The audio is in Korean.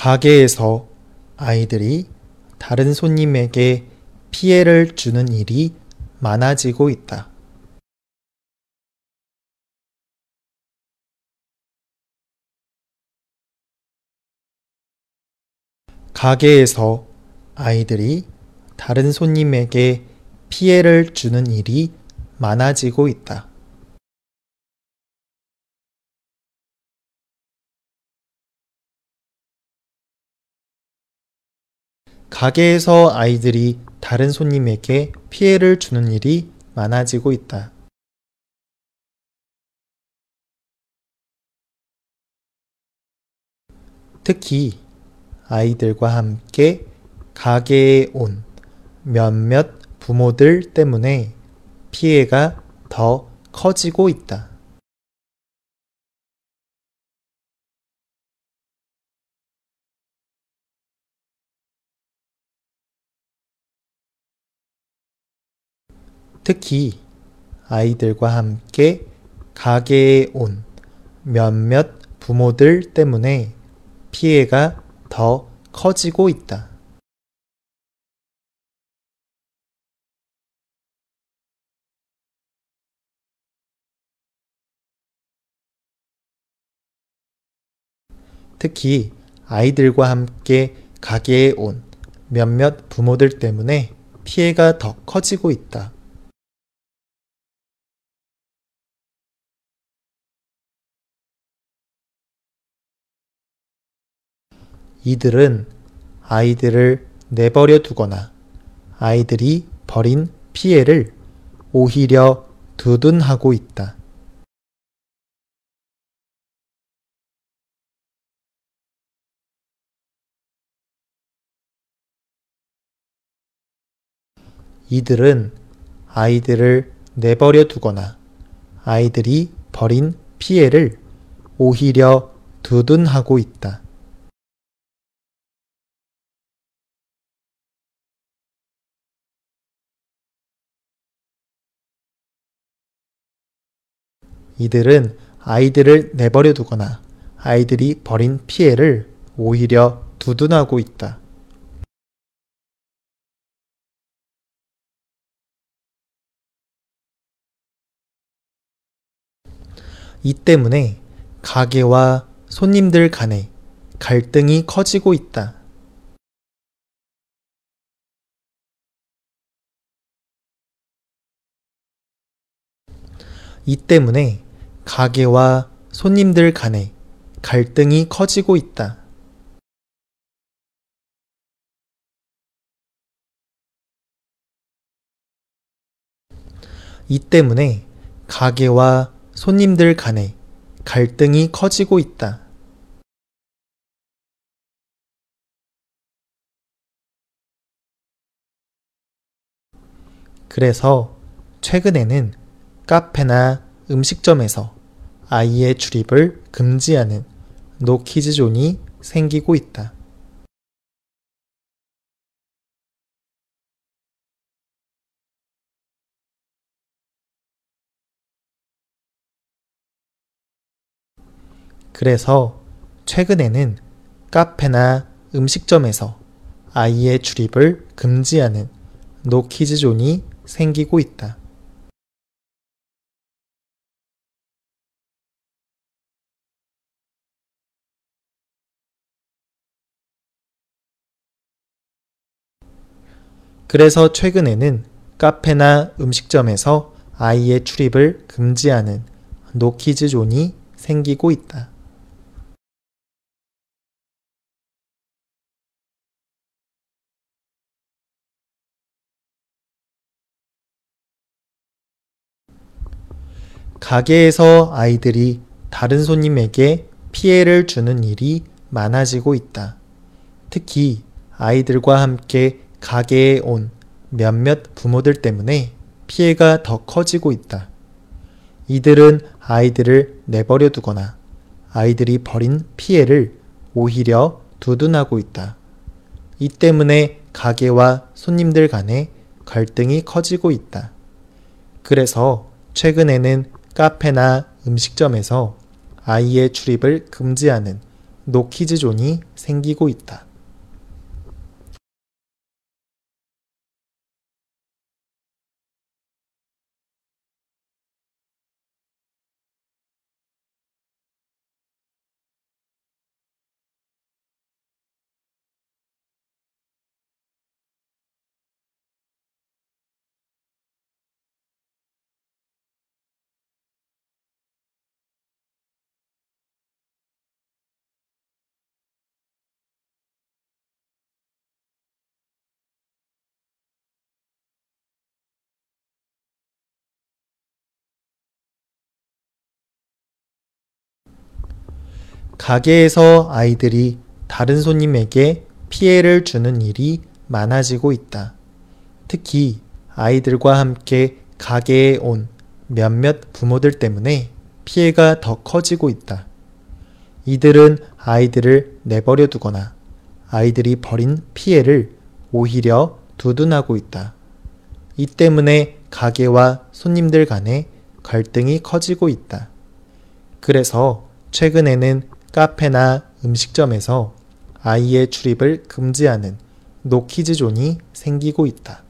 가게에서 아이들이 다른 손님에게 피해를 주는 일이 많아지고 있다. 가게에서 아이들이 다른 손님에게 피해를 주는 일이 많아지고 있다. 가게에서 아이들이 다른 손님에게 피해를 주는 일이 많아지고 있다. 특히 아이들과 함께 가게에 온 몇몇 부모들 때문에 피해가 더 커지고 있다. 특히 아이들과 함께 가게에 온 몇몇 부모들 때문에 피해가 더 커지고 있다. 특히 아이들과 함께 가게에 온 몇몇 부모들 때문에 피해가 더 커지고 있다. 이들은 아이들을 내버려 두거나 아이들이 벌인 피해를 오히려 두둔하고 있다. 이들은 아이들을 내버려 두거나 아이들이 벌인 피해를 오히려 두둔하고 있다. 이들은 아이들을 내버려 두거나 아이들이 벌인 피해를 오히려 두둔하고 있다. 이 때문에 가게와 손님들 간에 갈등이 커지고 있다. 이 때문에 가게와 손님들 간에 갈등이 커지고 있다. 이 때문에 가게와 손님들 간에 갈등이 커지고 있다. 그래서 최근에는 카페나 음식점에서 아이의 출입을 금지하는 노키즈 존이 생기고 있다. 그래서 최근에는 카페나 음식점에서 아이의 출입을 금지하는 노키즈 존이 생기고 있다. 그래서 최근에는 카페나 음식점에서 아이의 출입을 금지하는 노키즈 존이 생기고 있다. 가게에서 아이들이 다른 손님에게 피해를 주는 일이 많아지고 있다. 특히 아이들과 함께 가게에 온 몇몇 부모들 때문에 피해가 더 커지고 있다. 이들은 아이들을 내버려 두거나 아이들이 벌인 피해를 오히려 두둔하고 있다. 이 때문에 가게와 손님들 간에 갈등이 커지고 있다. 그래서 최근에는 카페나 음식점에서 아이의 출입을 금지하는 노키즈존이 생기고 있다. 가게에서 아이들이 다른 손님에게 피해를 주는 일이 많아지고 있다. 특히 아이들과 함께 가게에 온 몇몇 부모들 때문에 피해가 더 커지고 있다. 이들은 아이들을 내버려 두거나 아이들이 벌인 피해를 오히려 두둔하고 있다. 이 때문에 가게와 손님들 간의 갈등이 커지고 있다. 그래서 최근에는 카페나 음식점에서 아이의 출입을 금지하는 노키즈존이 생기고 있다.